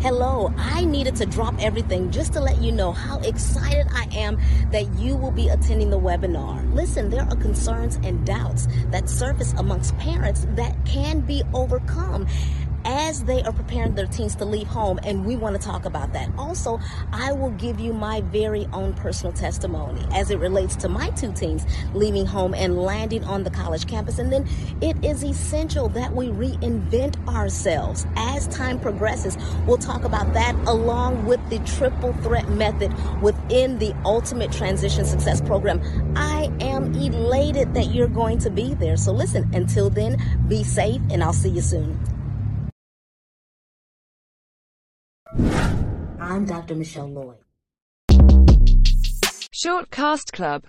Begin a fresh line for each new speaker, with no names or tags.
Hello, I needed to drop everything just to let you know how excited I am that you will be attending the webinar. Listen, there are concerns and doubts that surface amongst parents that can be overcome as they are preparing their teens to leave home, and we want to talk about that. Also, I will give you my very own personal testimony as it relates to my two teens leaving home and landing on the college campus. And then it is essential that we reinvent ourselves as time progresses. We'll talk about that along with the triple threat method within the Ultimate Transition Success Program. I am elated that you're going to be there. So listen, until then, be safe, and I'll see you soon. I'm Dr. Michelle Lloyd.
Shortcast Club